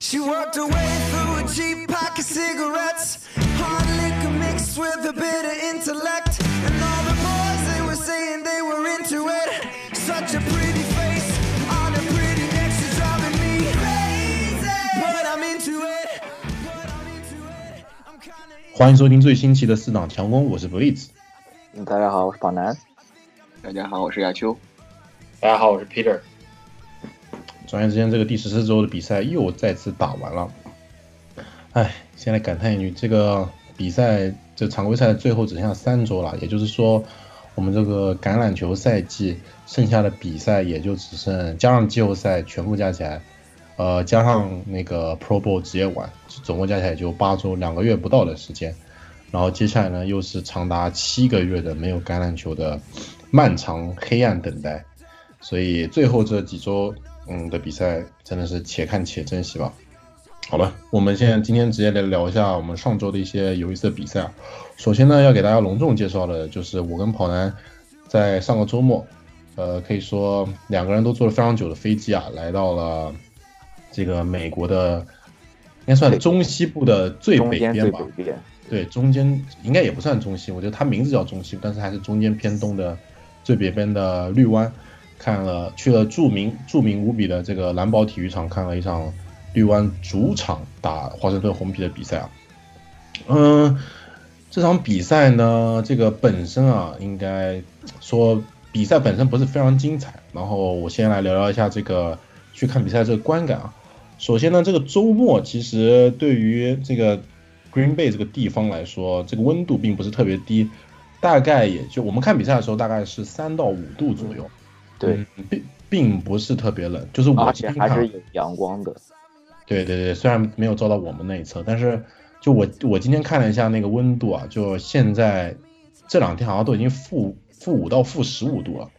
She walked away through a cheap pack of cigarettes. Hard liquor mixed with a bit of intellect. And all the boys, they were saying they were into it. Such a pretty face on a pretty neck, she's driving me crazy. But I'm into it. But I'm into it. I'm kinda 欢迎收听最新期的四档强攻，我是 Blitz。嗯大家好，我是宝南。大家好，我是亚秋。大家好，我是 Peter。 转眼之间，这个第十四周的比赛又再次打完了。唉，现在感叹一句，这个比赛这常规赛最后只剩下三周了，也就是说，我们这个橄榄球赛季剩下的比赛也就只剩加上季后赛全部加起来，呃，加上那个 Pro Bowl 职业晚，总共加起来也就八周，两个月不到的时间。然后接下来呢，又是长达七个月的没有橄榄球的漫长黑暗等待。所以最后这几周，嗯的比赛真的是且看且珍惜吧。好了，我们现在今天直接来聊一下我们上周的一些有意思的比赛啊。首先呢，要给大家隆重介绍的就是我跟跑男在上个周末，呃，可以说两个人都坐了非常久的飞机啊，来到了这个美国的，应该算中西部的最北边吧。对，中间应该也不算中西，我觉得它名字叫中西，但是还是中间偏东的最北边的绿湾，看了去了著名著名无比的这个蓝宝体育场，看了一场绿湾主场打华盛顿红皮的比赛啊。嗯，这场比赛呢，这个本身啊，应该说比赛本身不是非常精彩。然后我先来聊聊一下这个去看比赛这个观感啊。首先呢，这个周末其实对于这个 Green Bay 这个地方来说，这个温度并不是特别低，大概也就我们看比赛的时候大概是三到五度左右，对，嗯并并不是特别冷，就是我而今天看且还是有阳光的。对对对，虽然没有照到我们那一侧，但是就我我今天看了一下那个温度啊，就现在这两天好像都已经负负五到负十五度了。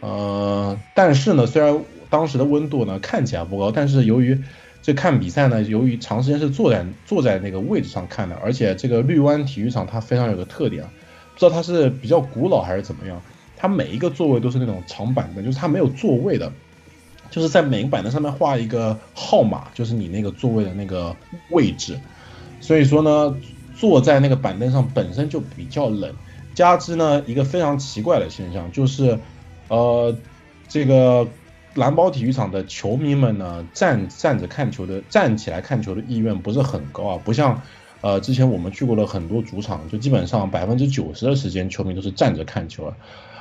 呃，但是呢，虽然当时的温度呢看起来不高，但是由于这看比赛呢，由于长时间是坐在坐在那个位置上看的，而且这个绿湾体育场它非常有个特点啊，不知道它是比较古老还是怎么样，它每一个座位都是那种长板凳，就是它没有座位的，就是在每个板凳上面画一个号码，就是你那个座位的那个位置。所以说呢，坐在那个板凳上本身就比较冷，加之呢一个非常奇怪的现象就是，呃，这个蓝宝体育场的球迷们呢站站着看球的站起来看球的意愿不是很高啊，不像。呃，之前我们去过了很多主场，就基本上百分之九十的时间球迷都是站着看球了，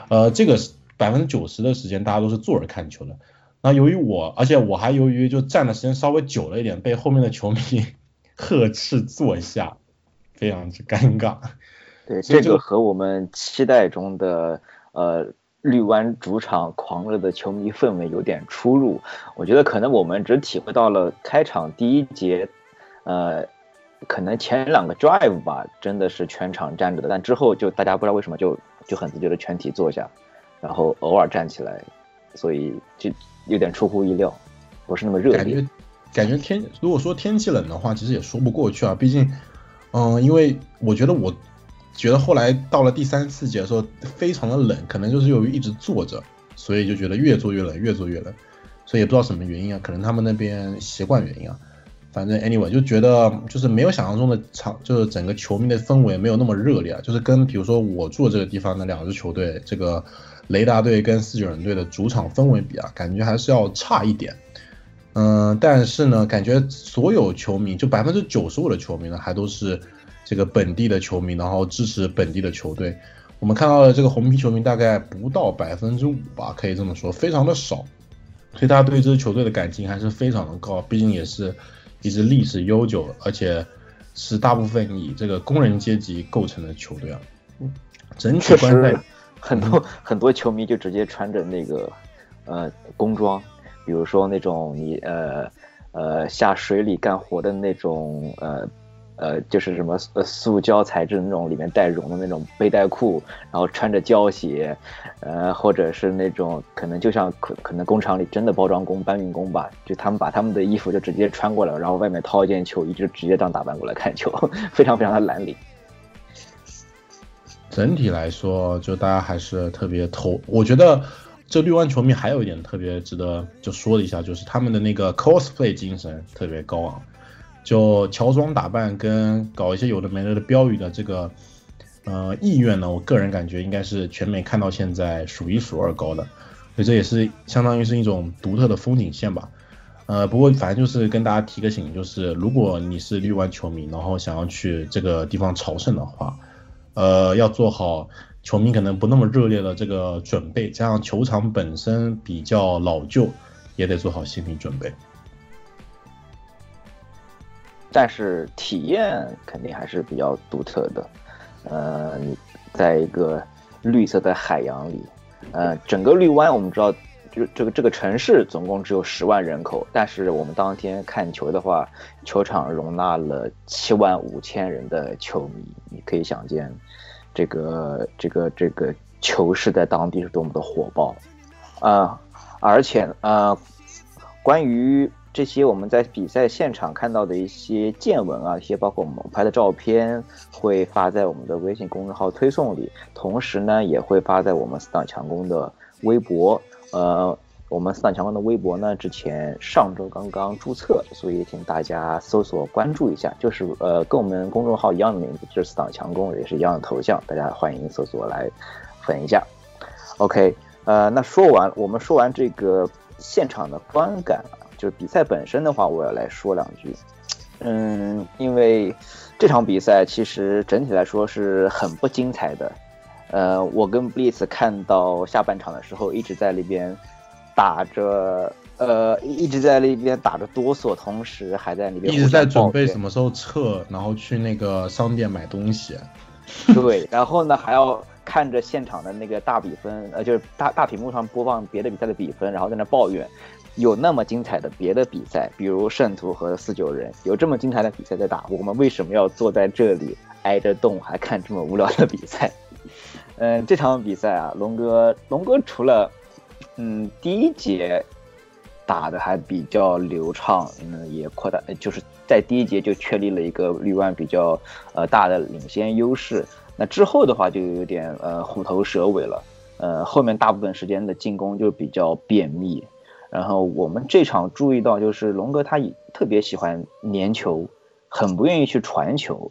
呃，这个百分之九十的时间大家都是坐着看球的。那由于我，而且我还由于就站的时间稍微久了一点，被后面的球迷 呵斥坐下，非常之尴尬。对，这个和我们期待中的呃绿湾主场狂热的球迷氛围有点出入。我觉得可能我们只体会到了开场第一节，呃，可能前两个 drive 吧，真的是全场站着的，但之后就大家不知道为什么就就很自觉的全体坐下，然后偶尔站起来，所以就有点出乎意料，不是那么热烈感觉。感觉天，如果说天气冷的话，其实也说不过去啊。毕竟，嗯、因为我觉得我觉得后来到了第三四节的时候，非常的冷，可能就是由于一直坐着，所以就觉得越坐越冷，越坐越冷。所以也不知道什么原因啊，可能他们那边习惯原因啊。反正 anyway 就觉得就是没有想象中的场，就是整个球迷的氛围没有那么热烈啊。就是跟比如说我住的这个地方的两支球队，这个雷达队跟四九人队的主场氛围比啊，感觉还是要差一点。嗯，但是呢，感觉所有球迷就百分之九十五的球迷呢，还都是这个本地的球迷，然后支持本地的球队。我们看到的这个红皮球迷大概不到百分之五吧，可以这么说，非常的少。所以大家对这支球队的感情还是非常的高，毕竟也是一支历史悠久，而且是大部分以这个工人阶级构成的球队啊。嗯整体观赛，很多很多球迷就直接穿着那个呃工装，比如说那种你呃呃下水里干活的那种呃呃就是什么呃塑胶材质那种里面带绒的那种背带裤，然后穿着胶鞋，呃或者是那种可能就像可可能工厂里真的包装工搬运工吧，就他们把他们的衣服就直接穿过来，然后外面套一件球衣，就直接这样打扮过来看球，非常非常的蓝领。整体来说，就大家还是特别投，我觉得这绿湾球迷还有一点特别值得就说一下，就是他们的那个 cosplay 精神特别高昂，就乔装打扮跟搞一些有的没的的标语的这个呃意愿呢，我个人感觉应该是全美看到现在数一数二高的，所以这也是相当于是一种独特的风景线吧。呃，不过反正就是跟大家提个醒，就是如果你是绿湾球迷，然后想要去这个地方朝圣的话，呃，要做好球迷可能不那么热烈的这个准备，加上球场本身比较老旧，也得做好心理准备。但是体验肯定还是比较独特的，呃，在一个绿色的海洋里，呃，整个绿湾我们知道。就这个这个城市总共只有十万人口，但是我们当天看球的话，球场容纳了七万五千人的球迷，你可以想见，这个这个这个球市在当地是多么的火爆，啊，而且啊，关于这些我们在比赛现场看到的一些见闻啊，一些包括我们拍的照片，会发在我们的微信公众号推送里，同时呢，也会发在我们四档强攻的微博。呃，我们四档强攻的微博呢，之前上周刚刚注册，所以请大家搜索关注一下，就是呃，跟我们公众号一样的名字，就是四档强攻，也是一样的头像，大家欢迎搜索来粉一下。OK，呃，那说完，我们说完这个现场的观感，就是比赛本身的话，我要来说两句。嗯，因为这场比赛其实整体来说是很不精彩的。呃，我跟 Blitz 看到下半场的时候，一直在那边打着，呃，一直在那边打着哆嗦，同时还在那边一直在准备什么时候撤，然后去那个商店买东西。对，然后呢还要看着现场的那个大比分，呃，就是大大屏幕上播放别的比赛的比分，然后在那抱怨，有那么精彩的别的比赛，比如圣徒和四九人，有这么精彩的比赛在打，我们为什么要坐在这里挨着冻还看这么无聊的比赛？嗯，这场比赛啊，龙哥，龙哥除了，嗯，第一节打的还比较流畅，嗯，也扩大，就是在第一节就确立了一个绿湾比较呃大的领先优势。那之后的话就有点呃虎头蛇尾了，呃，后面大部分时间的进攻就比较便秘。然后我们这场注意到，就是龙哥他特别喜欢粘球，很不愿意去传球。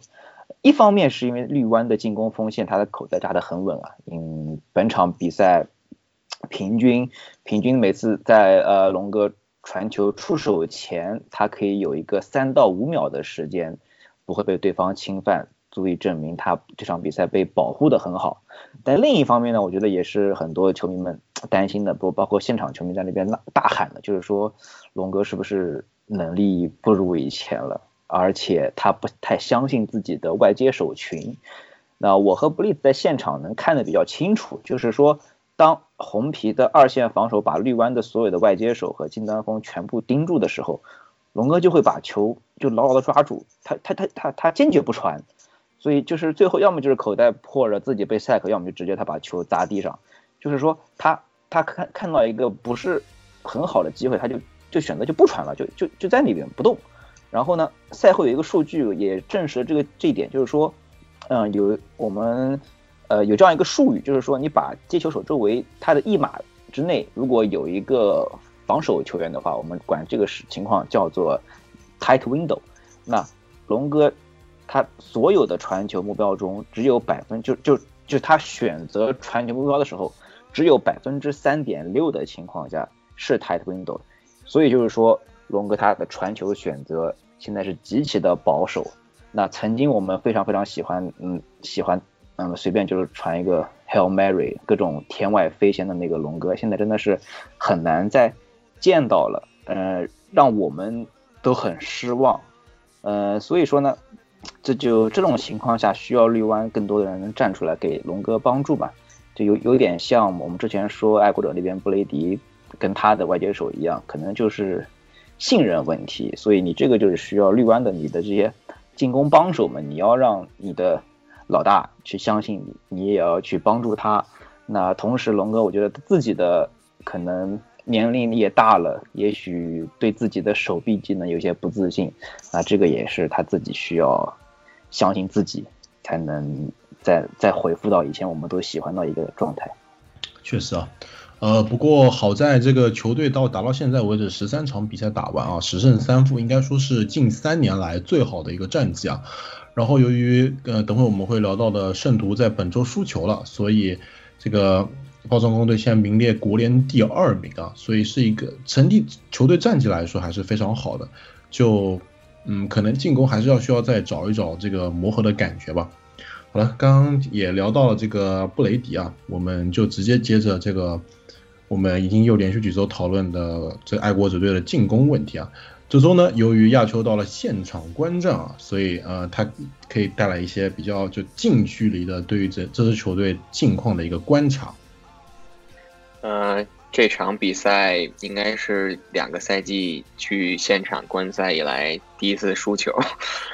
一方面是因为绿湾的进攻锋线，他的口袋扎得很稳啊。嗯，本场比赛平均平均每次在呃龙哥传球出手前，他可以有一个三到五秒的时间不会被对方侵犯，足以证明他这场比赛被保护的很好。但另一方面呢，我觉得也是很多球迷们担心的，不包括现场球迷在那边大大喊的，就是说龙哥是不是能力不如以前了？而且他不太相信自己的外接手群。那我和布利在现场能看得比较清楚，就是说，当红皮的二线防守把绿湾的所有的外接手和金丹峰全部盯住的时候，龙哥就会把球就牢牢的抓住，他他他他他坚决不传。所以就是最后要么就是口袋破了自己被赛克，要么就直接他把球砸地上。就是说他他看看到一个不是很好的机会，他就就选择就不传了，就就就在那边不动。然后呢，赛后有一个数据也证实了这个这一点，就是说，嗯，有我们呃有这样一个术语，就是说你把接球手周围他的一码之内，如果有一个防守球员的话，我们管这个是情况叫做 tight window。那龙哥他所有的传球目标中，只有百分就就就他选择传球目标的时候，只有百分之三点六的情况下是 tight window，所以就是说龙哥他的传球选择。现在是极其的保守。那曾经我们非常非常喜欢，嗯，喜欢，嗯，随便就是传一个 Hail Mary，各种天外飞仙的那个龙哥，现在真的是很难再见到了，呃，让我们都很失望。呃，所以说呢，这就这种情况下需要绿湾更多的人能站出来给龙哥帮助吧。就有有点像我们之前说爱国者那边布雷迪跟他的外接手一样，可能就是。信任问题，所以你这个就是需要绿湾的你的这些进攻帮手们，你要让你的老大去相信你，你也要去帮助他。那同时，龙哥我觉得自己的可能年龄也大了，也许对自己的手臂技能有些不自信，那这个也是他自己需要相信自己，才能再再恢复到以前我们都喜欢的一个状态。确实啊。呃，不过好在这个球队到打到现在为止十三场比赛打完啊，十胜三负，应该说是近三年来最好的一个战绩啊。然后由于呃，等会我们会聊到的圣徒在本周输球了，所以这个暴装工队现在名列国联第二名啊，所以是一个成绩球队战绩来说还是非常好的。就嗯，可能进攻还是要需要再找一找这个磨合的感觉吧。好了，刚刚也聊到了这个布雷迪啊，我们就直接接着这个。我们已经又连续几周讨论的这爱国者队的进攻问题啊，这周呢，由于亚秋到了现场观战啊，所以呃，他可以带来一些比较就近距离的对于这这支球队近况的一个观察。呃，这场比赛应该是两个赛季去现场观赛以来第一次输球，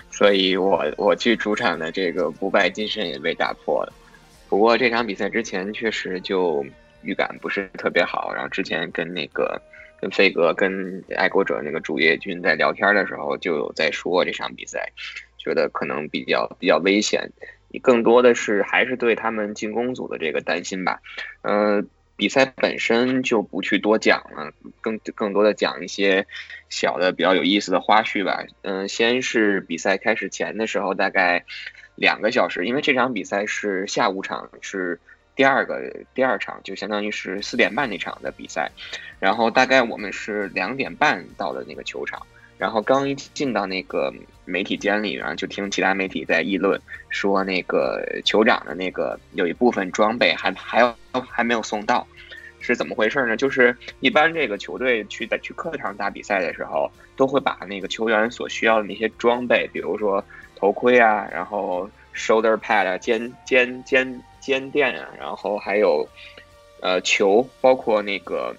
所以我我去主场的这个不败金身也被打破了。不过这场比赛之前确实就。预感不是特别好，然后之前跟那个跟飞哥跟爱国者那个主页君在聊天的时候，就有在说这场比赛，觉得可能比较比较危险。你更多的是还是对他们进攻组的这个担心吧。呃，比赛本身就不去多讲了，更更多的讲一些小的比较有意思的花絮吧。嗯，先是比赛开始前的时候，大概两个小时，因为这场比赛是下午场是。第二个第二场就相当于是四点半那场的比赛，然后大概我们是两点半到的那个球场，然后刚一进到那个媒体间里，然后就听其他媒体在议论，说那个酋长的那个有一部分装备还还要还没有送到，是怎么回事呢？就是一般这个球队去在去客场打比赛的时候，都会把那个球员所需要的那些装备，比如说头盔啊，然后 shoulder pad 啊，肩肩肩。肩垫啊，然后还有，呃，球，包括那个，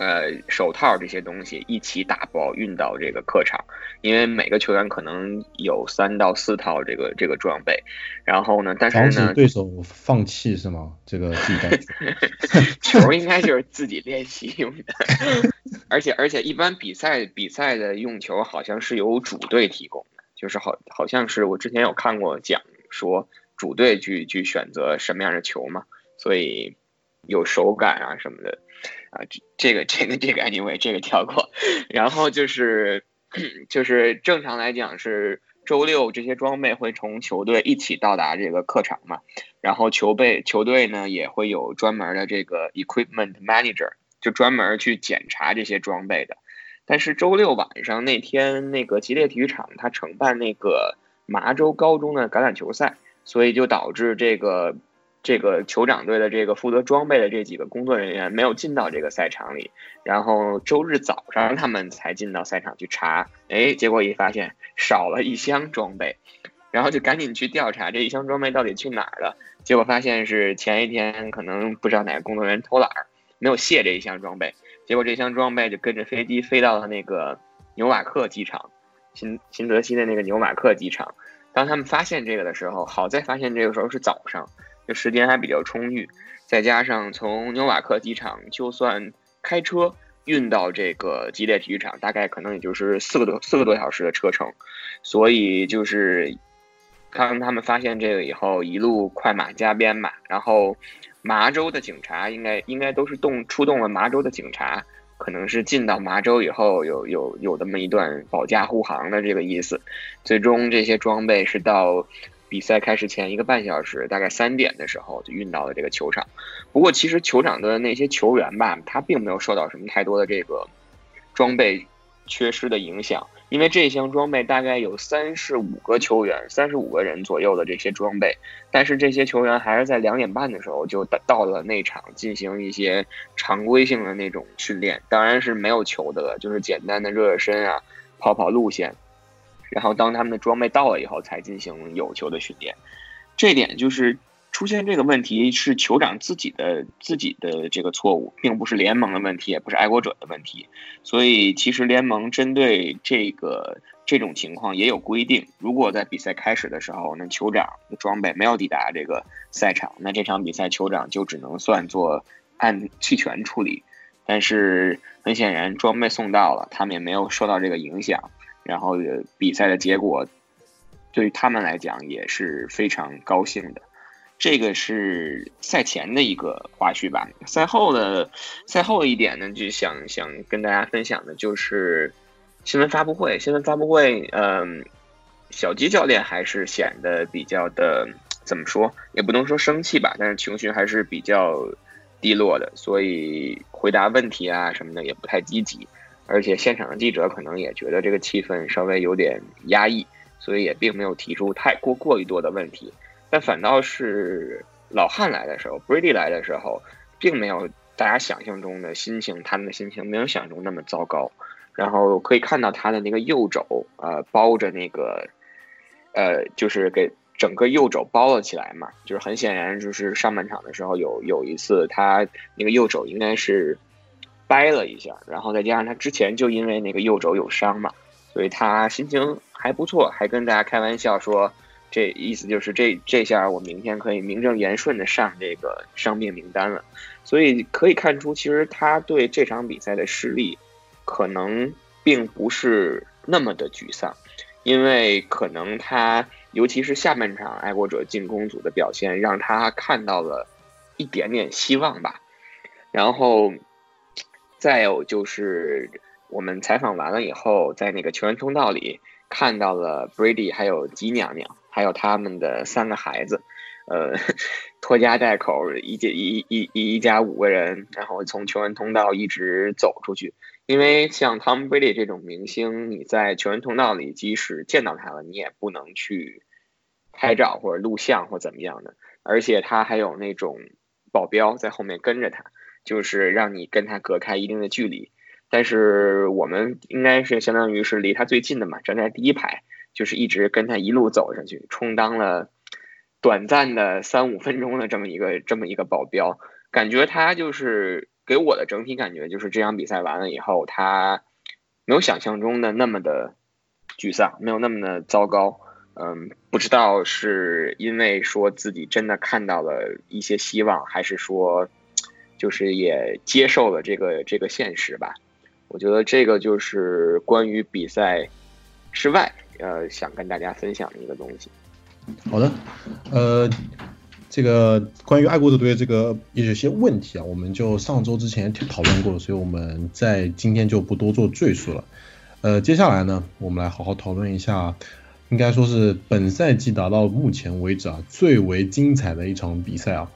呃，手套这些东西一起打包运到这个客场，因为每个球员可能有三到四套这个这个装备，然后呢，但是呢，防止对手放弃是吗？这个自己带 球应该就是自己练习用的，而且而且一般比赛比赛的用球好像是由主队提供的，就是好好像是我之前有看过讲说。主队去去选择什么样的球嘛，所以有手感啊什么的啊，这这个这个这个 anyway 这个跳过，然后就是 就是正常来讲是周六这些装备会从球队一起到达这个客场嘛，然后球队球队呢也会有专门的这个 equipment manager 就专门去检查这些装备的，但是周六晚上那天那个吉列体育场他承办那个麻州高中的橄榄球赛。所以就导致这个这个酋长队的这个负责装备的这几个工作人员没有进到这个赛场里，然后周日早上他们才进到赛场去查，哎，结果一发现少了一箱装备，然后就赶紧去调查这一箱装备到底去哪儿了，结果发现是前一天可能不知道哪个工作人员偷懒儿，没有卸这一箱装备，结果这箱装备就跟着飞机飞到了那个纽瓦克机场，新新泽西的那个纽瓦克机场。当他们发现这个的时候，好在发现这个时候是早上，时间还比较充裕，再加上从纽瓦克机场就算开车运到这个吉列体育场，大概可能也就是四个多四个多小时的车程，所以就是当他们发现这个以后，一路快马加鞭嘛，然后麻州的警察应该应该都是动出动了麻州的警察。可能是进到麻州以后，有有有这么一段保驾护航的这个意思。最终这些装备是到比赛开始前一个半小时，大概三点的时候就运到了这个球场。不过其实球场的那些球员吧，他并没有受到什么太多的这个装备缺失的影响。因为这项装备大概有三十五个球员，三十五个人左右的这些装备，但是这些球员还是在两点半的时候就到了内场进行一些常规性的那种训练，当然是没有球的了，就是简单的热热身啊，跑跑路线，然后当他们的装备到了以后才进行有球的训练，这点就是。出现这个问题是酋长自己的自己的这个错误，并不是联盟的问题，也不是爱国者的问题。所以其实联盟针对这个这种情况也有规定，如果在比赛开始的时候，那酋长的装备没有抵达这个赛场，那这场比赛酋长就只能算作按弃权处理。但是很显然装备送到了，他们也没有受到这个影响，然后比赛的结果对于他们来讲也是非常高兴的。这个是赛前的一个花絮吧。赛后的赛后一点呢，就想想跟大家分享的就是新闻发布会。新闻发布会，嗯，小吉教练还是显得比较的怎么说，也不能说生气吧，但是情绪还是比较低落的，所以回答问题啊什么的也不太积极。而且现场的记者可能也觉得这个气氛稍微有点压抑，所以也并没有提出太过过于多的问题。但反倒是老汉来的时候，Brady 来的时候，并没有大家想象中的心情，他们的心情没有想象中那么糟糕。然后可以看到他的那个右肘，呃，包着那个，呃，就是给整个右肘包了起来嘛。就是很显然，就是上半场的时候有有一次他那个右肘应该是掰了一下，然后再加上他之前就因为那个右肘有伤嘛，所以他心情还不错，还跟大家开玩笑说。这意思就是这这下我明天可以名正言顺的上这个伤病名单了，所以可以看出，其实他对这场比赛的失利，可能并不是那么的沮丧，因为可能他尤其是下半场爱国者进攻组的表现，让他看到了一点点希望吧。然后再有就是我们采访完了以后，在那个球员通道里看到了 Brady 还有吉娘娘。还有他们的三个孩子，呃，拖家带口一家一一一一家五个人，然后从球员通道一直走出去。因为像 Tom Brady 这种明星，你在球员通道里，即使见到他了，你也不能去拍照或者录像或怎么样的。而且他还有那种保镖在后面跟着他，就是让你跟他隔开一定的距离。但是我们应该是相当于是离他最近的嘛，站在第一排。就是一直跟他一路走上去，充当了短暂的三五分钟的这么一个这么一个保镖，感觉他就是给我的整体感觉就是这场比赛完了以后，他没有想象中的那么的沮丧，没有那么的糟糕。嗯，不知道是因为说自己真的看到了一些希望，还是说就是也接受了这个这个现实吧。我觉得这个就是关于比赛之外。呃，想跟大家分享的一个东西。好的，呃，这个关于爱国者队这个有些问题啊，我们就上周之前讨论过，所以我们在今天就不多做赘述了。呃，接下来呢，我们来好好讨论一下，应该说是本赛季达到目前为止啊最为精彩的一场比赛啊，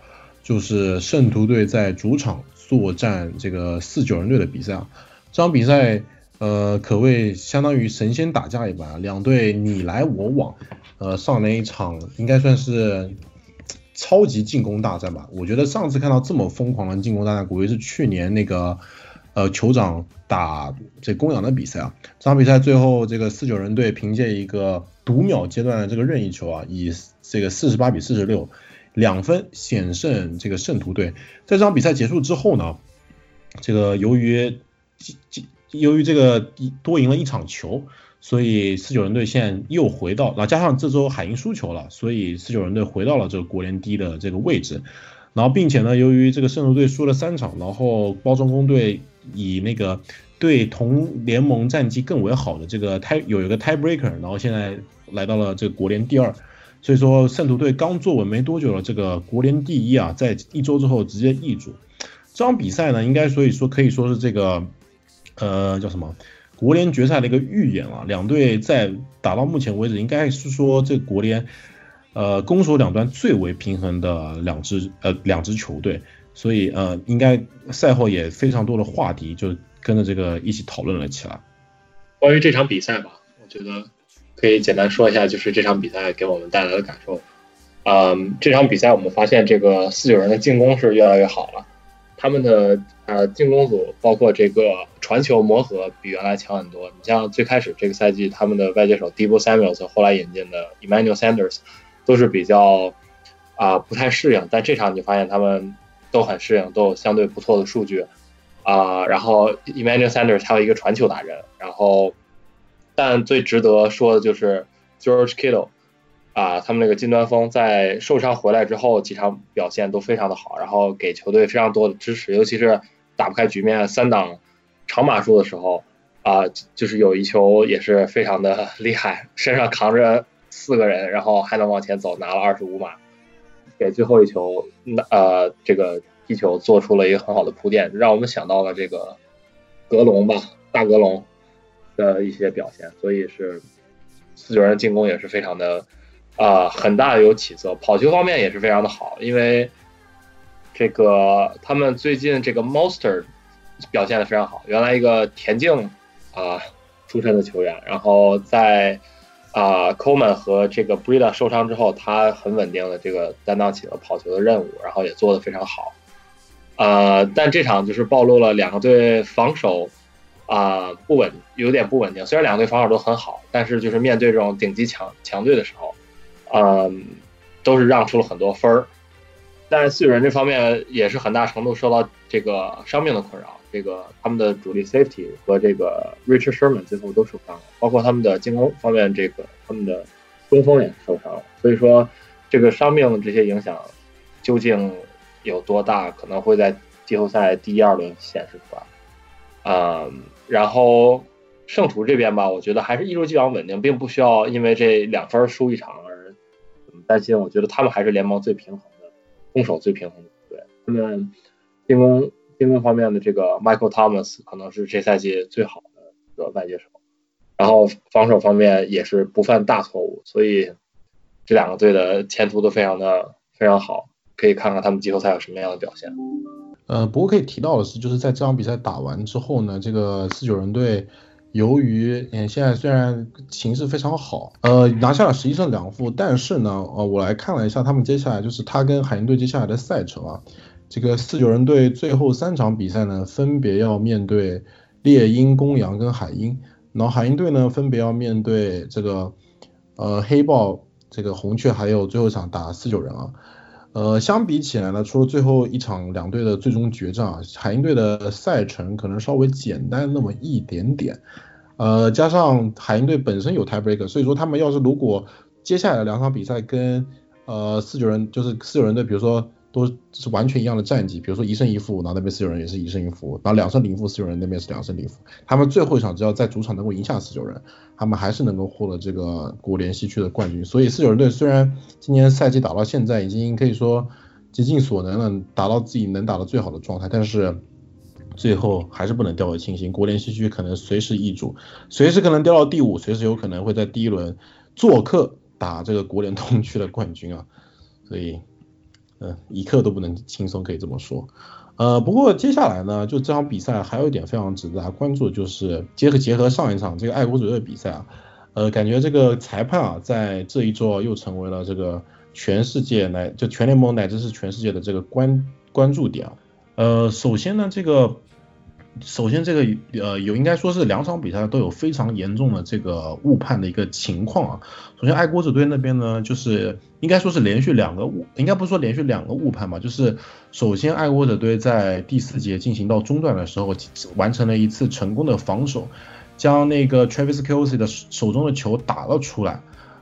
就是圣徒队在主场作战这个四九人队的比赛啊，这场比赛。呃，可谓相当于神仙打架一般，两队你来我往，呃，上了一场应该算是超级进攻大战吧。我觉得上次看到这么疯狂的进攻大战，估计是去年那个呃酋长打这公羊的比赛啊。这场比赛最后这个四九人队凭借一个读秒阶段的这个任意球啊，以这个四十八比四十六两分险胜这个圣徒队。在这场比赛结束之后呢，这个由于由于这个多赢了一场球，所以四九人队现在又回到，然后加上这周海鹰输球了，所以四九人队回到了这个国联第一的这个位置。然后并且呢，由于这个圣徒队输了三场，然后包装工队以那个对同联盟战绩更为好的这个 tie 有一个 tie breaker，然后现在来到了这个国联第二。所以说圣徒队刚坐稳没多久了，这个国联第一啊，在一周之后直接易主。这场比赛呢，应该所以说可以说是这个。呃，叫什么？国联决赛的一个预演啊，两队在打到目前为止，应该是说这国联，呃，攻守两端最为平衡的两支呃两支球队，所以呃，应该赛后也非常多的话题就跟着这个一起讨论了起来。关于这场比赛吧，我觉得可以简单说一下，就是这场比赛给我们带来的感受。嗯，这场比赛我们发现这个四九人的进攻是越来越好了。他们的呃进攻组包括这个传球磨合比原来强很多。你像最开始这个赛季，他们的外接手 Debo Samuel，后来引进的 Emmanuel Sanders，都是比较啊不太适应。但这场你发现他们都很适应，都有相对不错的数据啊。然后 Emmanuel Sanders 还有一个传球达人。然后，但最值得说的就是 George Kittle。啊，他们那个金端锋在受伤回来之后几场表现都非常的好，然后给球队非常多的支持，尤其是打不开局面三档长码数的时候，啊，就是有一球也是非常的 厉害，身上扛着四个人，然后还能往前走，拿了二十五码。给最后一球那呃这个踢球做出了一个很好的铺垫，让我们想到了这个格隆吧，大格隆的一些表现，所以是四九人进攻也是非常的啊、很大的有起色，跑球方面也是非常的好，因为这个他们最近这个 Monster 表现的非常好，原来一个田径啊、出身的球员，然后在啊、Coleman 和这个 Brida 受伤之后，他很稳定的这个担当起了跑球的任务，然后也做得非常好。呃，但这场就是暴露了两个队防守啊、不稳，有点不稳定。虽然两队防守都很好，但是就是面对这种顶级强强队的时候，嗯、都是让出了很多分儿。但是四人这方面也是很大程度受到这个伤病的困扰，这个他们的主力 safety 和这个 Richard Sherman 最后都受伤了，包括他们的进攻方面，这个他们的中锋也受伤了。所以说，这个伤病这些影响究竟有多大，可能会在季后赛第一二轮显示出来。嗯，然后圣徒这边吧，我觉得还是一如既往稳定，并不需要因为这两分输一场而担心。我觉得他们还是联盟最平衡的，攻守最平衡的球队。他们进攻进攻方面的这个 Michael Thomas 可能是这赛季最好的一个外接手，然后防守方面也是不犯大错误，所以这两个队的前途都非常的非常好，可以看看他们季后赛有什么样的表现。呃，不过可以提到的是，就是在这场比赛打完之后呢，这个四九人队由于嗯现在虽然形势非常好，呃拿下了十一胜两负，但是呢，呃我来看了一下他们接下来就是他跟海鹰队接下来的赛程啊，这个四九人队最后三场比赛呢，分别要面对猎鹰、公羊跟海鹰，然后海鹰队呢分别要面对这个呃黑豹、这个红雀，还有最后一场打四九人啊。呃，相比起来呢，除了最后一场两队的最终决战啊，海鹰队的赛程可能稍微简单那么一点点。呃，加上海鹰队本身有 tiebreaker，所以说他们要是如果接下来两场比赛跟呃四九人就是四九人队，比如说都是完全一样的战绩，比如说一胜一负，然后那边四九人也是一胜一负，然后两胜零负，四九人那边是两胜零负，他们最后一场只要在主场能够赢下四九人，他们还是能够获得这个国联西区的冠军。所以四九人队虽然今年赛季打到现在已经可以说竭尽所能了，达到自己能打的最好的状态，但是最后还是不能掉以轻心。国联西区可能随时易主，随时可能掉到第五，随时有可能会在第一轮做客打这个国联东区的冠军啊。所以，一刻都不能轻松，可以这么说。呃，不过接下来呢，就这场比赛还有一点非常值得大家关注，就是结合结合上一场这个爱国者队的比赛啊，呃，感觉这个裁判啊，在这一座又成为了这个全世界乃就全联盟乃至是全世界的这个关关注点啊。呃，首先呢，这个首先这个呃有应该说是两场比赛都有非常严重的这个误判的一个情况啊。首先爱国者队那边呢，就是应该说是连续两个误，应该不是说连续两个误判吧，就是首先爱国者队在第四节进行到中段的时候，完成了一次成功的防守，将那个 Travis Kelce 的手中的球打了出来。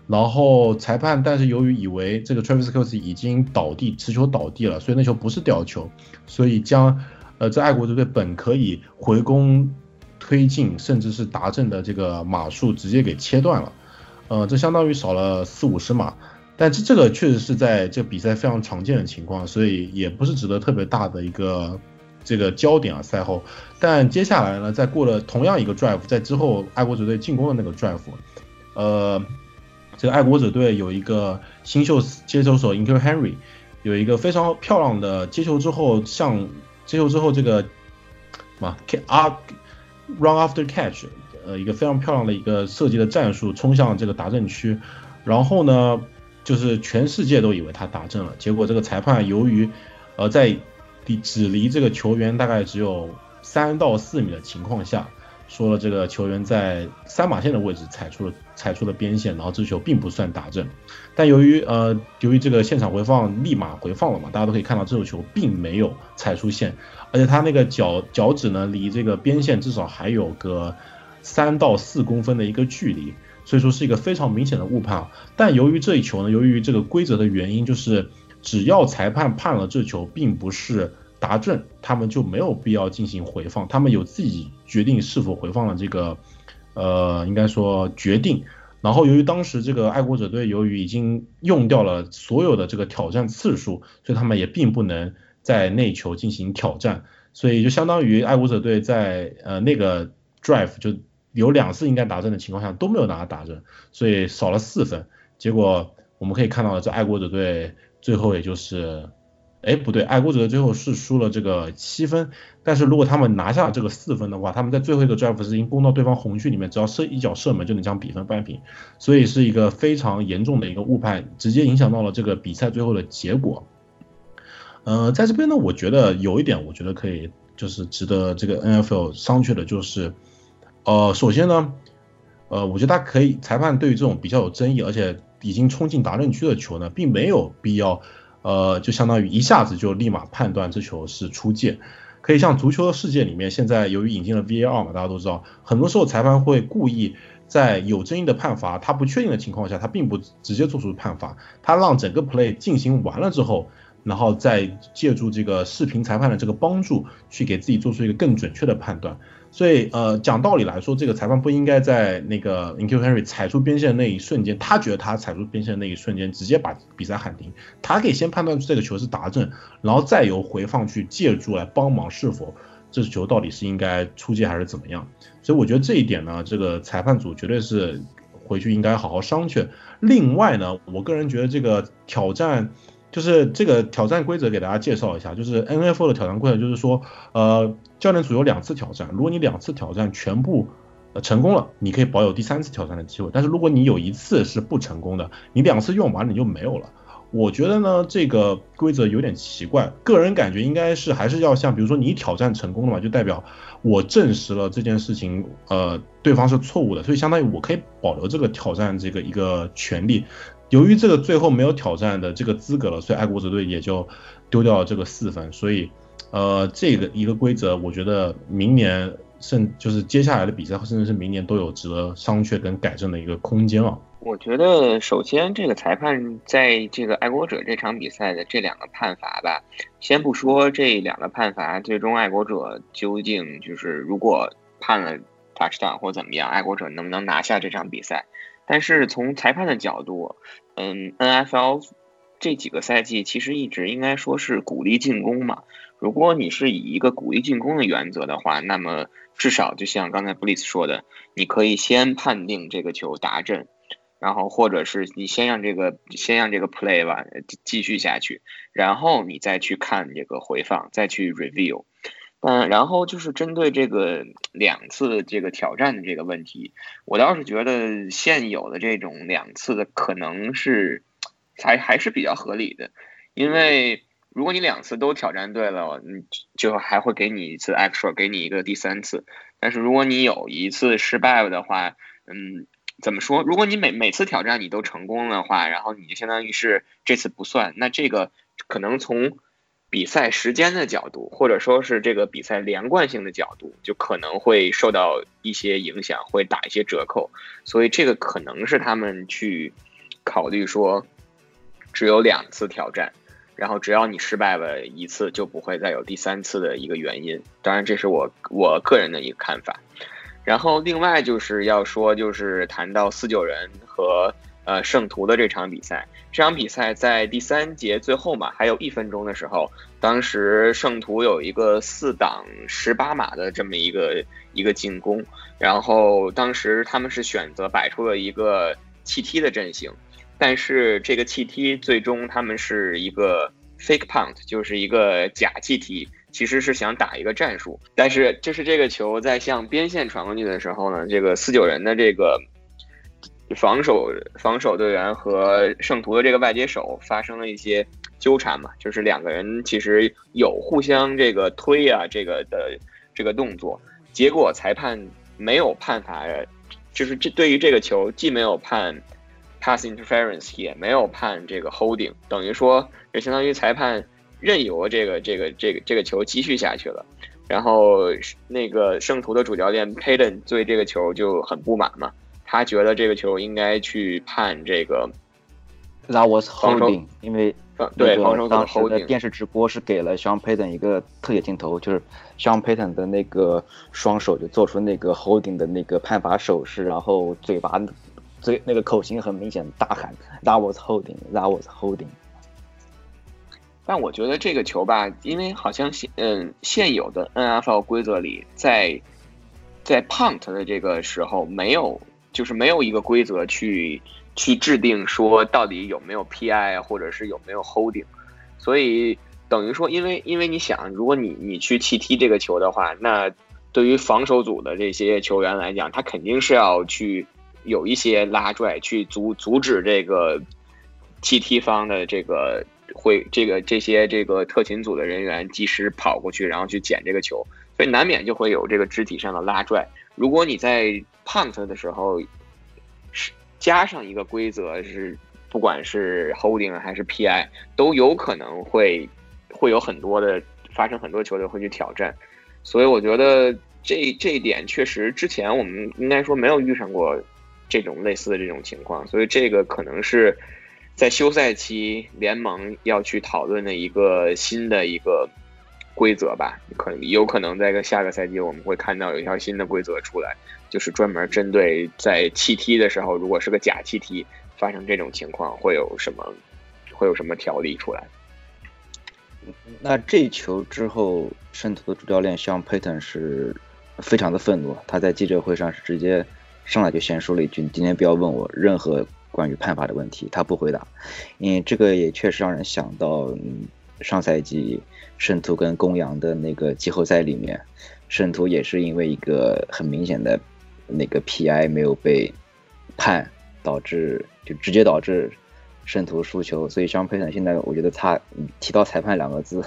然后裁判，但是由于以为这个 Travis Kelce 已经倒地，持球倒地了，所以那球不是吊球，所以将呃这爱国者队本可以回攻推进，甚至是达阵的这个码数直接给切断了，呃，这相当于少了四五十码，但这这个确实是在这比赛非常常见的情况，所以也不是值得特别大的一个这个焦点啊赛后，但接下来呢，在过了同样一个 drive，在之后爱国者队进攻的那个 drive，呃。这个爱国者队有一个新秀接球手 Inker Henry，有一个非常漂亮的接球之后向接球之后这个什么啊 run after catch，呃一个非常漂亮的一个设计的战术冲向这个达阵区，然后呢就是全世界都以为他达阵了，结果这个裁判由于呃在离只离这个球员大概只有三到四米的情况下。说了这个球员在三码线的位置踩出了踩出了边线，然后这球并不算打正，但由于呃由于这个现场回放立马回放了嘛，大家都可以看到这球并没有踩出线，而且他那个脚脚趾呢离这个边线至少还有个三到四公分的一个距离，所以说是一个非常明显的误判。但由于这一球呢，由于这个规则的原因，就是只要裁判判了这球并不是。达阵，他们就没有必要进行回放，他们有自己决定是否回放的这个，呃，应该说决定。然后由于当时这个爱国者队由于已经用掉了所有的这个挑战次数，所以他们也并不能在内球进行挑战，所以就相当于爱国者队在呃那个 drive 就有两次应该达阵的情况下都没有拿到达阵，所以少了四分。结果我们可以看到，这爱国者队最后也就是。哎，不对，爱国者最后是输了这个七分，但是如果他们拿下这个四分的话，他们在最后一个 drive 是已经攻到对方红区里面，只要射一脚射门就能将比分扳平，所以是一个非常严重的一个误判，直接影响到了这个比赛最后的结果。呃，在这边呢，我觉得有一点，我觉得可以就是值得这个 NFL 商榷的，就是呃，首先呢，呃，我觉得他可以裁判对于这种比较有争议而且已经冲进达阵区的球呢，并没有必要。呃，就相当于一下子就立马判断这球是出界，可以像足球的世界里面，现在由于引进了 VAR 嘛，大家都知道，很多时候裁判会故意在有争议的判罚，他不确定的情况下，他并不直接做出判罚，他让整个 play 进行完了之后，然后再借助这个视频裁判的这个帮助，去给自己做出一个更准确的判断。所以，呃，讲道理来说，这个裁判不应该在那个 i n q Henry 踩出边线的那一瞬间，他觉得他踩出边线的那一瞬间，直接把比赛喊停。他可以先判断出这个球是达阵，然后再由回放去借助来帮忙，是否这球到底是应该出界还是怎么样。所以我觉得这一点呢，这个裁判组绝对是回去应该好好商榷。另外呢，我个人觉得这个挑战。就是这个挑战规则给大家介绍一下，就是 N F L 的挑战规则，就是说，呃，教练组有两次挑战，如果你两次挑战全部呃成功了，你可以保有第三次挑战的机会，但是如果你有一次是不成功的，你两次用完了你就没有了。我觉得呢，这个规则有点奇怪，个人感觉应该是还是要像，比如说你挑战成功了嘛，就代表我证实了这件事情，呃，对方是错误的，所以相当于我可以保留这个挑战这个一个权利。由于这个最后没有挑战的这个资格了，所以爱国者队也就丢掉了这个四分。所以，呃，这个一个规则，我觉得明年甚就是接下来的比赛，甚至是明年都有值得商榷跟改正的一个空间啊。我觉得，首先这个裁判在这个爱国者这场比赛的这两个判罚吧，先不说这两个判罚最终爱国者究竟就是如果判了 touchdown 或怎么样，爱国者能不能拿下这场比赛？但是从裁判的角度，嗯，NFL 这几个赛季其实一直应该说是鼓励进攻嘛。如果你是以一个鼓励进攻的原则的话，那么至少就像刚才布里斯说的，你可以先判定这个球达阵，然后或者是你先让这个先让这个 play 吧继续下去，然后你再去看这个回放，再去 review。嗯，然后就是针对这个两次这个挑战的这个问题，我倒是觉得现有的这种两次的可能是还还是比较合理的，因为如果你两次都挑战对了，你，就还会给你一次 extra，给你一个第三次。但是如果你有一次失败了的话，嗯，怎么说？如果你每每次挑战你都成功的话，然后你就相当于是这次不算，那这个可能从。比赛时间的角度，或者说是这个比赛连贯性的角度，就可能会受到一些影响，会打一些折扣。所以这个可能是他们去考虑说，只有两次挑战，然后只要你失败了一次，就不会再有第三次的一个原因。当然，这是我我个人的一个看法。然后另外就是要说，就是谈到四九人和。呃，圣徒的这场比赛，这场比赛在第三节最后嘛，还有一分钟的时候，当时圣徒有一个四档十八码的这么一个一个进攻，然后当时他们是选择摆出了一个弃踢的阵型，但是这个气踢最终他们是一个 fake punt，就是一个假气踢，其实是想打一个战术，但是就是这个球在向边线传过去的时候呢，这个四九人的这个。防守防守队员和圣徒的这个外接手发生了一些纠缠嘛，就是两个人其实有互相这个推啊，这个的这个动作，结果裁判没有判罚，就是这对于这个球既没有判 pass interference，也没有判这个 holding，等于说就相当于裁判任由这个这个这个这个球继续下去了，然后那个圣徒的主教练 Payton 对这个球就很不满嘛。他觉得这个球应该去判这个，That was holding，因为对当时的电视直播是给了 Sean Payton 一个特写镜头，就是 Sean Payton 的那个双手就做出那个 holding 的那个判罚手势，然后嘴巴嘴那个口型很明显，大喊 “That was holding, that was holding”。但我觉得这个球吧，因为好像现嗯现有的 NFL 规则里，在在 punt 的这个时候没有，就是没有一个规则去去制定说到底有没有 PI 或者是有没有 holding，所以等于说，因为因为你想，如果你你去弃踢这个球的话，那对于防守组的这些球员来讲，他肯定是要去有一些拉拽，去阻阻止这个 GT 方的这个会这个这些这个特勤组的人员及时跑过去，然后去捡这个球，所以难免就会有这个肢体上的拉拽。如果你在 punt 的时候是加上一个规则，是不管是 holding 还是 PI，都有可能会会有很多的发生很多球队会去挑战。所以我觉得这这一点确实之前我们应该说没有遇上过这种类似的这种情况，所以这个可能是在休赛期联盟要去讨论的一个新的一个规则吧。可能有可能在下个赛季我们会看到有一条新的规则出来，就是专门针对在弃踢的时候，如果是个假弃踢发生这种情况，会有什么会有什么条例出来。那这球之后，圣徒的主教练向佩顿是非常的愤怒，他在记者会上是直接上来就先说了一句：“你今天不要问我任何关于判罚的问题。”他不回答，因为这个也确实让人想到，嗯，上赛季圣徒跟公羊的那个季后赛里面，圣徒也是因为一个很明显的那个 PI 没有被判，导致就直接导致。圣徒输球，所以香佩顿现在我觉得他提到裁判两个字，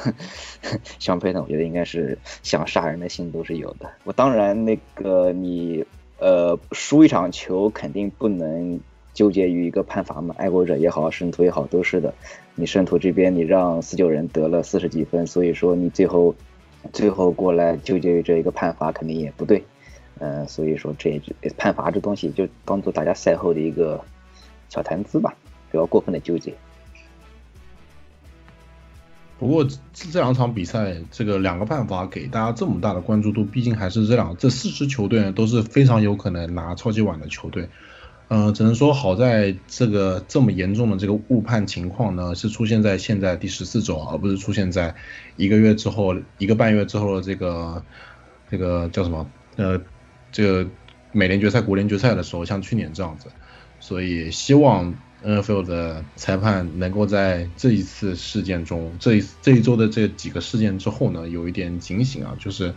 香佩顿我觉得应该是想杀人的心都是有的。我当然那个你呃输一场球肯定不能纠结于一个判罚嘛，爱国者也好，圣徒也好都是的。你圣徒这边你让四九人得了四十几分，所以说你最后最后过来纠结于这一个判罚肯定也不对。嗯，所以说这判罚这东西就当做大家赛后的一个小谈资吧。不要过分的纠结。不过这两场比赛，这个两个办法给大家这么大的关注度，毕竟还是这两这四支球队呢都是非常有可能拿超级碗的球队。嗯，只能说好在这个这么严重的这个误判情况呢，是出现在现在第十四周，而不是出现在一个月之后、一个半月之后的这个这个叫什么呃这个美联决赛、国联决赛的时候，像去年这样子。所以希望。NFL 的裁判能够在这一次事件中，这一这一周的这几个事件之后呢，有一点警醒啊，就是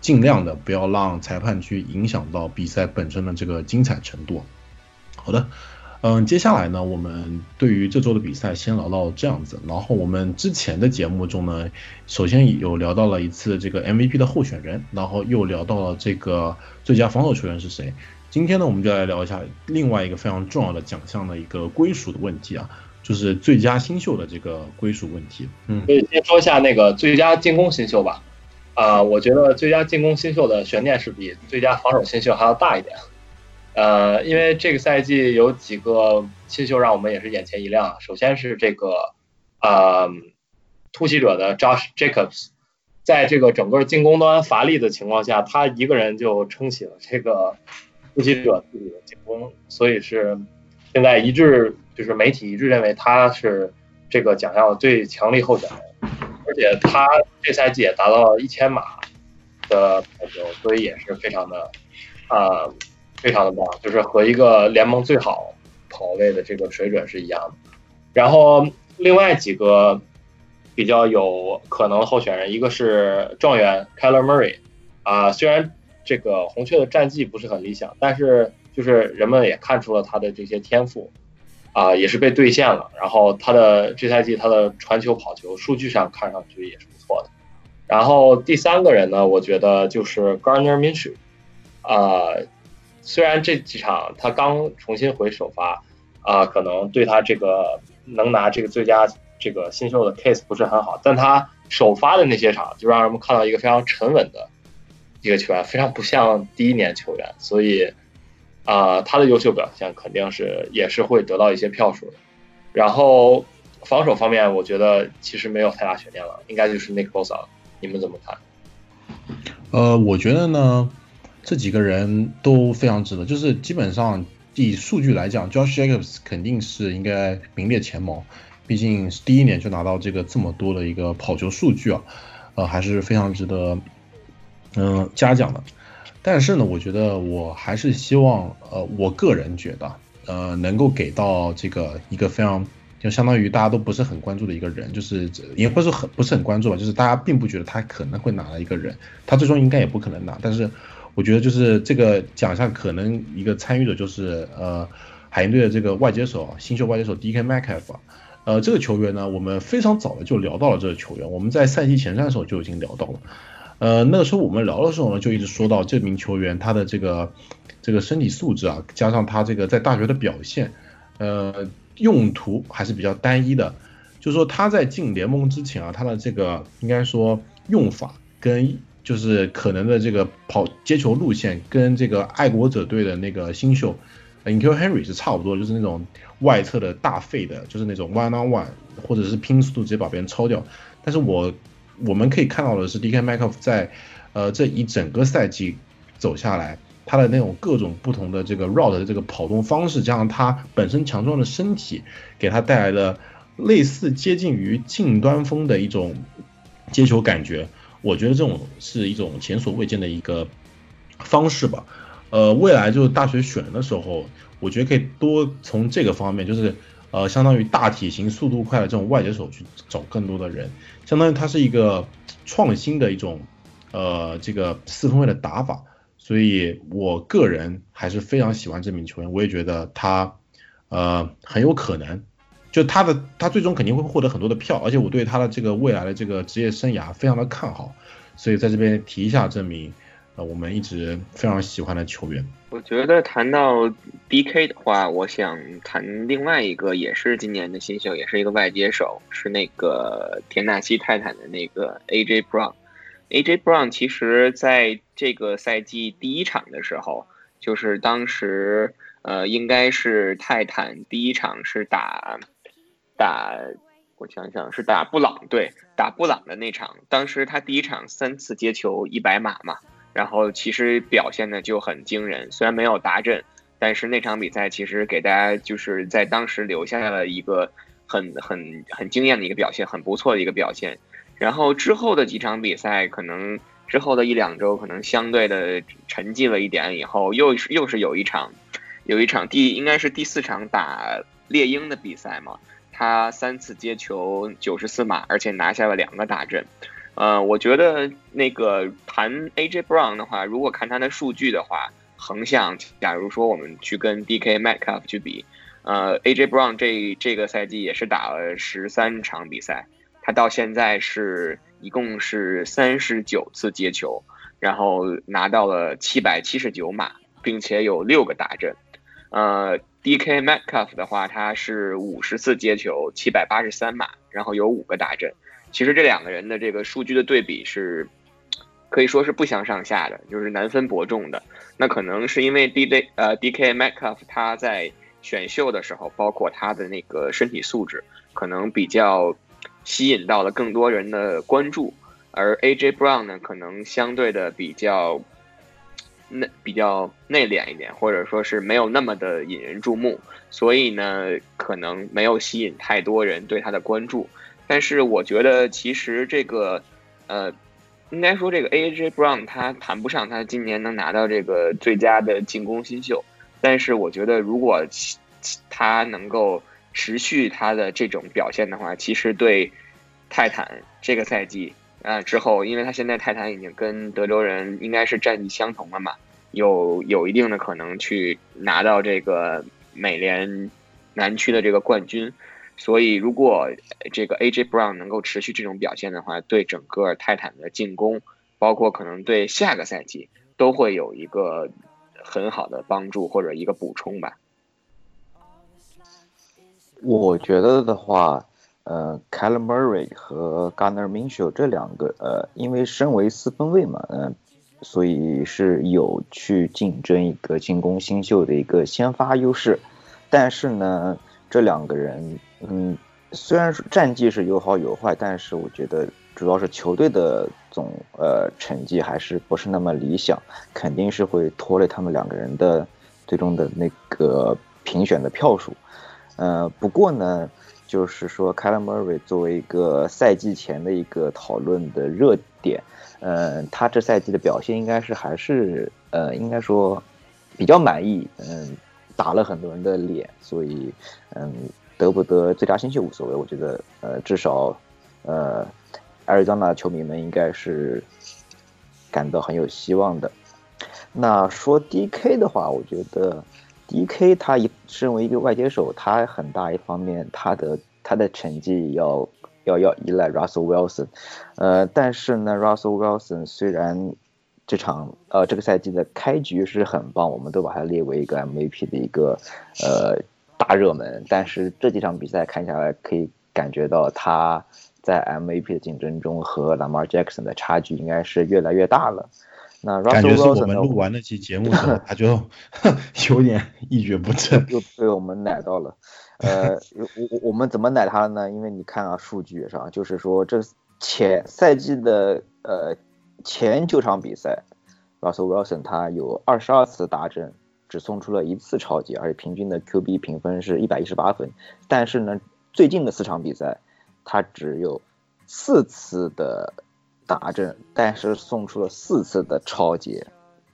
尽量的不要让裁判去影响到比赛本身的这个精彩程度。好的，嗯，接下来呢，我们对于这周的比赛先聊到这样子，然后我们之前的节目中呢，首先有聊到了一次这个 MVP 的候选人，然后又聊到了这个最佳防守球员是谁。今天呢，我们就来聊一下另外一个非常重要的奖项的一个归属的问题啊，就是最佳新秀的这个归属问题。嗯，所以先说一下那个最佳进攻新秀吧。啊，我觉得最佳进攻新秀的悬念是比最佳防守新秀还要大一点。呃，因为这个赛季有几个新秀让我们也是眼前一亮。首先是这个啊，突袭者的 Josh Jacobs，在这个整个进攻端乏力的情况下，他一个人就撑起了这个。突击者自己的进攻，所以是现在一致就是媒体一致认为他是这个奖项最强力候选人，而且他这赛季也达到了一千码的跑球，所以也是非常的啊非常的棒，就是和一个联盟最好跑位的这个水准是一样的。然后另外几个比较有可能候选人，一个是状元 Keller Murray 啊，虽然。这个红雀的战绩不是很理想，但是就是人们也看出了他的这些天赋，啊，也是被兑现了。然后他的这赛季他的传球、跑球数据上看上去也是不错的。然后第三个人呢，我觉得就是 Garner Minshew，啊，虽然这几场他刚重新回首发，啊，可能对他这个能拿这个最佳这个新秀的 case 不是很好，但他首发的那些场就让人们看到一个非常沉稳的。一个球员非常不像第一年球员，所以啊，他的优秀表现肯定是也是会得到一些票数的。然后防守方面，我觉得其实没有太大悬念了，应该就是 Nick Bosa。你们怎么看？呃，我觉得呢，这几个人都非常值得，就是基本上以数据来讲，Josh Jacobs 肯定是应该名列前茅，毕竟是第一年就拿到这个这么多的一个跑球数据啊，呃，还是非常值得嗯嘉奖的。但是呢，我觉得我还是希望，呃，我个人觉得，呃，能够给到这个一个非常。就相当于大家都不是很关注的一个人，就是也不是很不是很关注吧，就是大家并不觉得他可能会拿了一个人，他最终应该也不可能拿。但是我觉得就是这个奖项可能一个参与者就是呃海鹰队的这个外接手新秀外接手 D.K. Metcalf，呃这个球员呢，我们非常早的就聊到了这个球员，我们在赛季前瞻的时候就已经聊到了，呃那个时候我们聊的时候呢，就一直说到这名球员他的这个这个身体素质啊，加上他这个在大学的表现，呃。用途还是比较单一的，就是说他在进联盟之前啊，他的这个应该说用法跟就是可能的这个跑接球路线跟这个爱国者队的那个新秀 i n k i l Henry 是差不多，就是那种外侧的大废的，就是那种 one on one 或者是拼速度直接把别人超掉。但是我我们可以看到的是，D.K. Metcalf 在呃这一整个赛季走下来。他的那种各种不同的这个 route 的这个跑动方式，加上他本身强壮的身体，给他带来的类似接近于近端锋的一种接球感觉，我觉得这种是一种前所未见的一个方式吧。呃，未来就是大学选人的时候，我觉得可以多从这个方面，就是呃，相当于大体型、速度快的这种外接手去找更多的人，相当于他是一个创新的一种呃这个四分卫的打法。所以，我个人还是非常喜欢这名球员，我也觉得他，呃，很有可能，就他的他最终肯定会获得很多的票，而且我对他的这个未来的这个职业生涯非常的看好，所以在这边提一下这名，呃，我们一直非常喜欢的球员。我觉得谈到 DK 的话，我想谈另外一个也是今年的新秀，也是一个外接手，是那个田纳西泰坦的那个 AJ Brown。A.J. Brown 其实在这个赛季第一场的时候，就是当时呃，应该是泰坦第一场是打打，我想想是打布朗队，打布朗的那场。当时他第一场三次接球一百码嘛，然后其实表现的就很惊人。虽然没有达阵，但是那场比赛其实给大家就是在当时留下了一个很很很惊艳的一个表现，很不错的一个表现。然后之后的几场比赛，可能之后的一两周，可能相对的沉寂了一点，以后又是又是有一场，有一场第应该是第四场打猎鹰的比赛嘛，他三次接球九十四码，而且拿下了两个大阵。呃，我觉得那个谈 AJ Brown 的话，如果看他的数据的话，横向，假如说我们去跟 DK Metcalf 去比，呃，AJ Brown 这这个赛季也是打了十三场比赛。他到现在是一共是三十九次接球，然后拿到了七百七十九码，并且有六个大阵。呃，D.K. Metcalf 的话，他是五十次接球，七百八十三码，然后有五个大阵。其实这两个人的这个数据的对比是可以说是不相上下的，就是难分伯仲的。那可能是因为 D.K. 呃 D.K. Metcalf 他在选秀的时候，包括他的那个身体素质，可能比较。吸引到了更多人的关注，而 A.J. Brown 呢，可能相对的比较内比较内敛一点，或者说是没有那么的引人注目，所以呢，可能没有吸引太多人对他的关注。但是我觉得，其实这个呃，应该说这个 A.J. Brown 他谈不上他今年能拿到这个最佳的进攻新秀，但是我觉得如果他能够。持续他的这种表现的话，其实对泰坦这个赛季啊之后，因为他现在泰坦已经跟德州人应该是战绩相同了嘛，有有一定的可能去拿到这个美联南区的这个冠军。所以，如果这个 A.J. Brown 能够持续这种表现的话，对整个泰坦的进攻，包括可能对下个赛季都会有一个很好的帮助或者一个补充吧。我觉得的话，呃 c a l Murray 和 Garner Minshew 这两个，呃，因为身为四分卫嘛，嗯，所以是有去竞争一个进攻新秀的一个先发优势。但是呢，这两个人，嗯，虽然说战绩是有好有坏，但是我觉得主要是球队的总呃成绩还是不是那么理想，肯定是会拖累他们两个人的最终的那个评选的票数。呃，不过呢，就是说 k y l e Murray 作为一个赛季前的一个讨论的热点，呃，他这赛季的表现应该是还是呃，应该说比较满意，嗯，打了很多人的脸，所以嗯，得不得最佳新秀无所谓，我觉得呃，至少呃，艾瑞 z 纳球迷们应该是感到很有希望的。那说 DK 的话，我觉得。D.K. 他一身为一个外接手，他很大一方面他的他的成绩要要要依赖 Russell Wilson，呃，但是呢，Russell Wilson 虽然这场呃这个赛季的开局是很棒，我们都把它列为一个 MVP 的一个呃大热门，但是这几场比赛看下来，可以感觉到他在 MVP 的竞争中和 Lamar Jackson 的差距应该是越来越大了。那感觉是我们录完那期节目之后，他就 有点一蹶不振，又被我们奶到了。呃，我我我们怎么奶他了呢？因为你看啊，数据上就是说，这前赛季的呃前九场比赛，Russell Wilson 他有二十二次达阵，只送出了一次超级，而且平均的 QB 评分是一百一十八分。但是呢，最近的四场比赛，他只有四次的。打阵，但是送出了四次的超级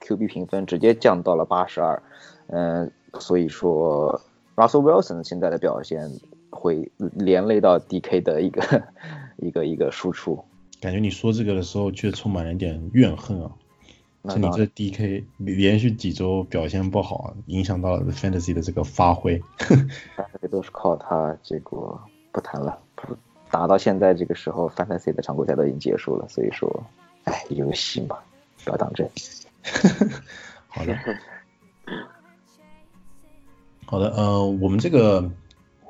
，QB 评分直接降到了八十二，嗯，所以说 Russell Wilson 现在的表现会连累到 DK 的一个 一个一个输出。感觉你说这个的时候，却充满了一点怨恨啊！是你这 DK 连续几周表现不好，影响到了 Fantasy 的这个发挥。这都是靠他，这个不谈了。不打到现在这个时候，Fantasy 的常规赛都已经结束了，所以说，哎，游戏嘛，不要当真。好的，好的，呃，我们这个，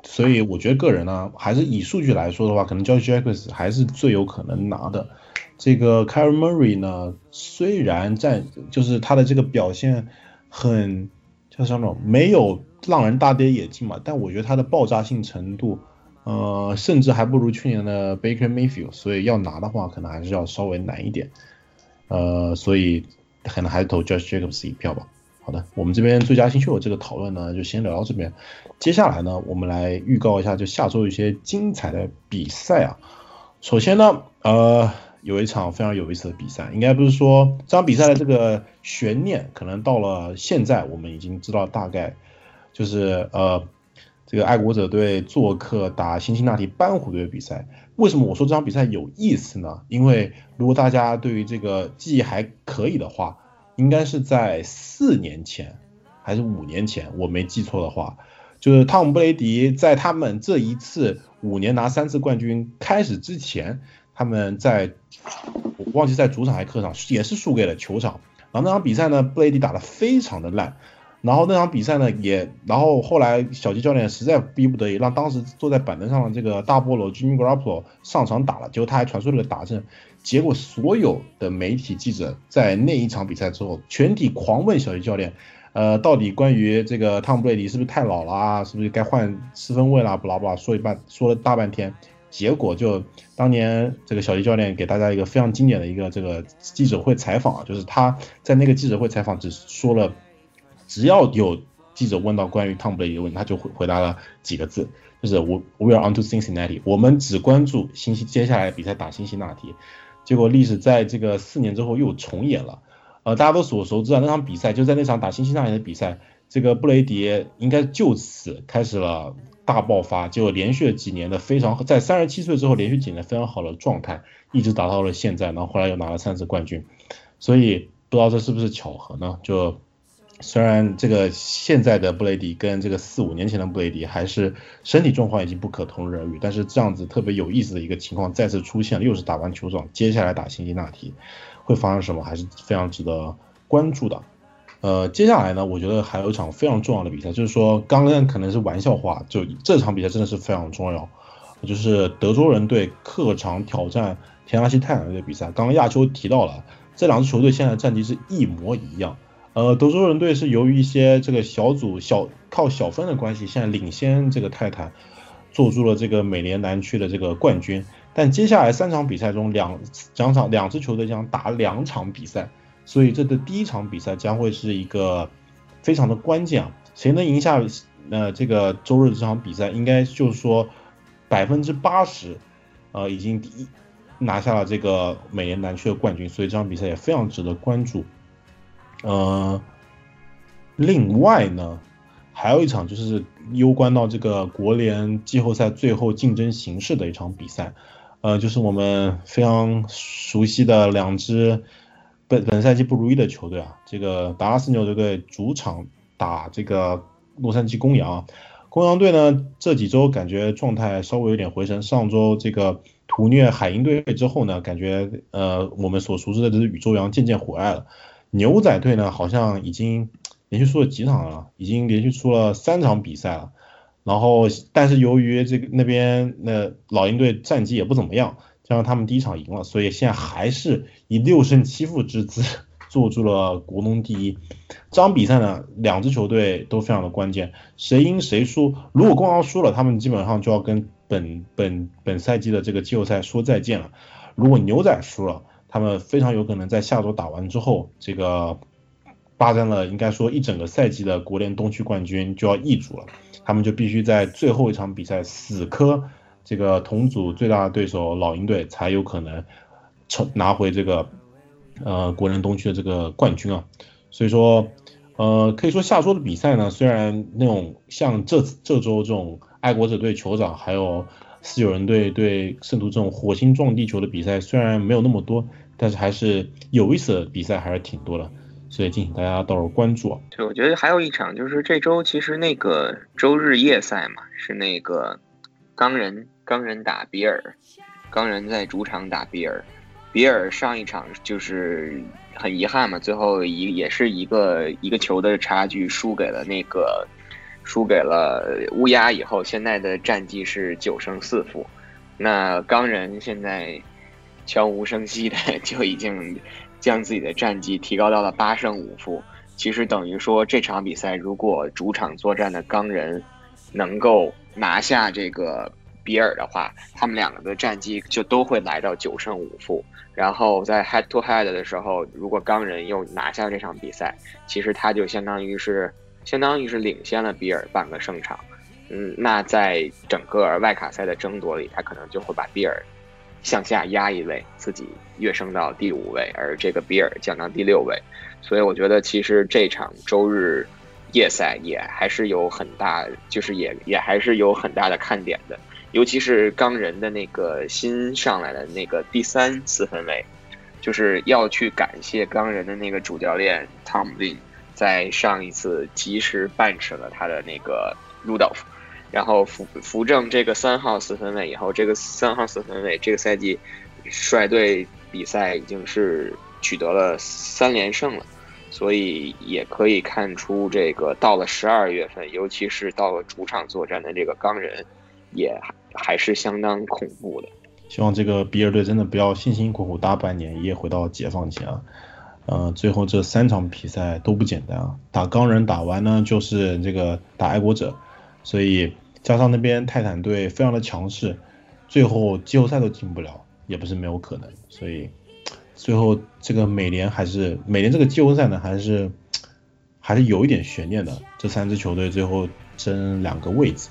所以我觉得个人呢，还是以数据来说的话，可能 Josh Jacobs 还是最有可能拿的。这个 k a r e Murray 呢，虽然在就是他的这个表现很叫什么，没有让人大跌眼镜嘛，但我觉得他的爆炸性程度。呃，甚至还不如去年的 Baker Mayfield，所以要拿的话，可能还是要稍微难一点。呃，所以可能还是投 Josh Jacobs 一票吧。好的，我们这边最佳新秀这个讨论呢，就先聊到这边。接下来呢，我们来预告一下，就下周一些精彩的比赛啊。首先呢，呃，有一场非常有意思的比赛，应该不是说这场比赛的这个悬念，可能到了现在，我们已经知道大概就是呃。这个爱国者队做客打辛辛那提斑虎队的比赛，为什么我说这场比赛有意思呢？因为如果大家对于这个记忆还可以的话，应该是在四年前还是五年前，我没记错的话，就是汤姆布雷迪在他们这一次五年拿三次冠军开始之前，他们在我忘记在主场还是客场，也是输给了球场。然后那场比赛呢，布雷迪打得非常的烂。然后那场比赛呢，也，然后后来小吉教练实在逼不得已，让当时坐在板凳上的这个大菠萝 Jimmy Garoppolo 上场打了，结果他还传出了个打阵，结果所有的媒体记者在那一场比赛之后，全体狂问小吉教练，呃，到底关于这个汤姆布雷迪是不是太老了啊，是不是该换四分位了，不拉不拉，说一半说了大半天，结果就当年这个小吉教练给大家一个非常经典的一个这个记者会采访啊，就是他在那个记者会采访只说了。只要有记者问到关于汤姆布雷迪的问题，他就回回答了几个字，就是我 We are on to Cincinnati，我们只关注新西接下来比赛打辛辛那提。结果历史在这个四年之后又重演了，呃，大家都所熟知啊，那场比赛就在那场打辛辛那提的比赛，这个布雷迪应该就此开始了大爆发，就连续几年的非常在三十七岁之后连续几年非常好的状态，一直打到了现在，然后后来又拿了三次冠军，所以不知道这是不是巧合呢？就。虽然这个现在的布雷迪跟这个四五年前的布雷迪还是身体状况已经不可同日而语，但是这样子特别有意思的一个情况再次出现了，又是打完球场，接下来打辛辛那提会发生什么，还是非常值得关注的。呃，接下来呢，我觉得还有一场非常重要的比赛，就是说刚刚可能是玩笑话，就这场比赛真的是非常重要，就是德州人队客场挑战田纳西泰坦的比赛。刚刚亚秋提到了，这两支球队现在战绩是一模一样。呃，德州人队是由于一些这个小组小靠小分的关系，现在领先这个泰坦，做出了这个美联南区的这个冠军。但接下来三场比赛中，两两场两支球队将打两场比赛，所以这的第一场比赛将会是一个非常的关键啊，谁能赢下呃这个周日这场比赛，应该就是说百分之八十，呃已经第一拿下了这个美联南区的冠军，所以这场比赛也非常值得关注。呃，另外呢，还有一场就是攸关到这个国联季后赛最后竞争形势的一场比赛，呃，就是我们非常熟悉的两支本本赛季不如意的球队啊，这个达拉斯牛队队主场打这个洛杉矶公羊，公羊队呢这几周感觉状态稍微有点回升，上周这个屠虐海鹰队之后呢，感觉呃我们所熟知的这只宇宙羊渐渐回来了。牛仔队呢，好像已经连续输了几场了，已经连续输了三场比赛了。然后，但是由于这个那边那老鹰队战绩也不怎么样，加上他们第一场赢了，所以现在还是以六胜七负之姿坐住了国农第一。这场比赛呢，两支球队都非常的关键，谁赢谁输。如果公羊输了，他们基本上就要跟本本本赛季的这个季后赛说再见了。如果牛仔输了，他们非常有可能在下周打完之后，这个霸占了应该说一整个赛季的国联东区冠军就要易主了，他们就必须在最后一场比赛死磕这个同组最大的对手老鹰队，才有可能成拿回这个呃国联东区的这个冠军啊。所以说，呃，可以说下周的比赛呢，虽然那种像这这周这种爱国者队酋长还有四九人队对圣徒这种火星撞地球的比赛，虽然没有那么多。但是还是有意思的比赛还是挺多的，所以敬请大家到时候关注啊。对，我觉得还有一场就是这周其实那个周日夜赛嘛，是那个钢人钢人打比尔，钢人在主场打比尔，比尔上一场就是很遗憾嘛，最后一也是一个一个球的差距输给了那个输给了乌鸦，以后现在的战绩是九胜四负，那钢人现在。悄无声息的 就已经将自己的战绩提高到了八胜五负。其实等于说这场比赛，如果主场作战的钢人能够拿下这个比尔的话，他们两个的战绩就都会来到九胜五负。然后在 head to head 的时候，如果钢人又拿下这场比赛，其实他就相当于是相当于是领先了比尔半个胜场。嗯，那在整个外卡赛的争夺里，他可能就会把比尔。向下压一位，自己跃升到第五位，而这个比尔降到第六位，所以我觉得其实这场周日夜赛也还是有很大，就是也也还是有很大的看点的，尤其是钢人的那个新上来的那个第三四分卫，就是要去感谢钢人的那个主教练 Tom Lin，在上一次及时办持了他的那个 Rudolph。然后扶扶正这个三号四分卫以后，这个三号四分卫这个赛季率队比赛已经是取得了三连胜了，所以也可以看出这个到了十二月份，尤其是到了主场作战的这个钢人，也还是相当恐怖的。希望这个比尔队真的不要辛辛苦苦打半年，一夜回到解放前啊！呃，最后这三场比赛都不简单啊！打钢人打完呢，就是这个打爱国者，所以。加上那边泰坦队非常的强势，最后季后赛都进不了，也不是没有可能。所以最后这个美联还是美联这个季后赛呢，还是还是有一点悬念的。这三支球队最后争两个位置。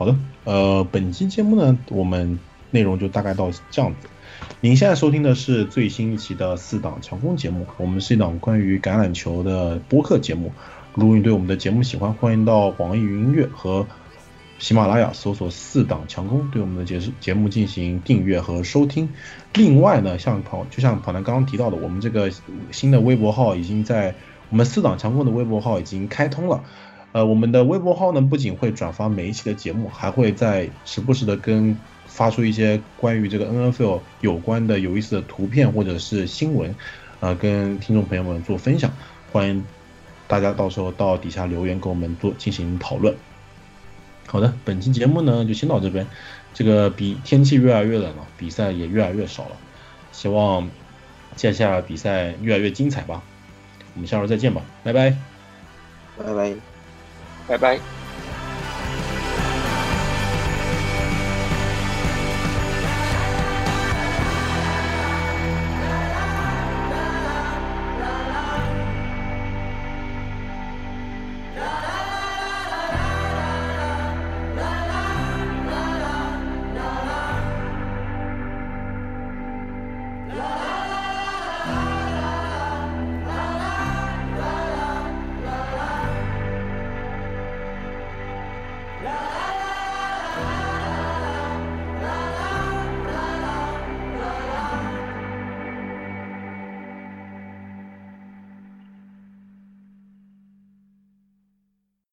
好的，呃，本期节目呢，我们内容就大概到这样子。您现在收听的是最新一期的四档强攻节目，我们是一档关于橄榄球的播客节目。如果你对我们的节目喜欢，欢迎到网易云音乐和喜马拉雅搜索“四档强攻”，对我们的节节目进行订阅和收听。另外呢，像跑就像跑男刚刚提到的，我们这个新的微博号已经在我们四档强攻的微博号已经开通了。呃，我们的微博号呢，不仅会转发每一期的节目，还会在时不时的跟发出一些关于这个 NFL 有关的有意思的图片或者是新闻，呃，跟听众朋友们做分享。欢迎。大家到时候到底下留言跟我们做进行讨论。好的，本期节目呢就先到这边。这个比天气越来越冷了，比赛也越来越少了。希望接下来比赛越来越精彩吧。我们下周再见吧，拜拜，拜拜，拜拜。